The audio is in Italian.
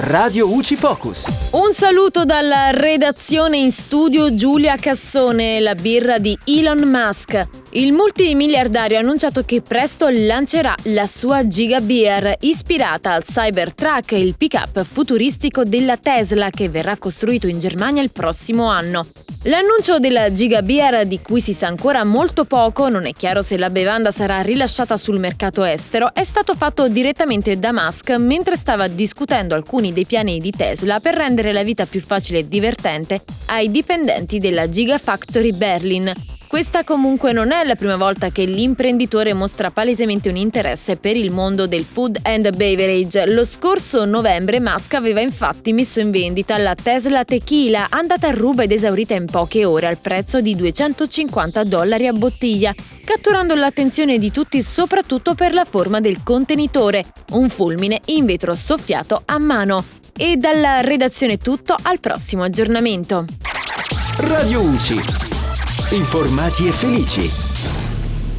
Radio UCI Focus. Un saluto dalla redazione in studio Giulia Cassone, la birra di Elon Musk. Il multimiliardario ha annunciato che presto lancerà la sua Giga Beer, ispirata al Cybertruck, il pick-up futuristico della Tesla che verrà costruito in Germania il prossimo anno. L'annuncio della Giga Beer, di cui si sa ancora molto poco, non è chiaro se la bevanda sarà rilasciata sul mercato estero, è stato fatto direttamente da Musk mentre stava discutendo alcuni dei piani di Tesla per rendere la vita più facile e divertente ai dipendenti della Gigafactory Berlin, questa comunque non è la prima volta che l'imprenditore mostra palesemente un interesse per il mondo del food and beverage. Lo scorso novembre Musk aveva infatti messo in vendita la Tesla Tequila, andata a ruba ed esaurita in poche ore al prezzo di 250 dollari a bottiglia, catturando l'attenzione di tutti soprattutto per la forma del contenitore, un fulmine in vetro soffiato a mano. E dalla redazione tutto, al prossimo aggiornamento. Radio UCI informati e felici.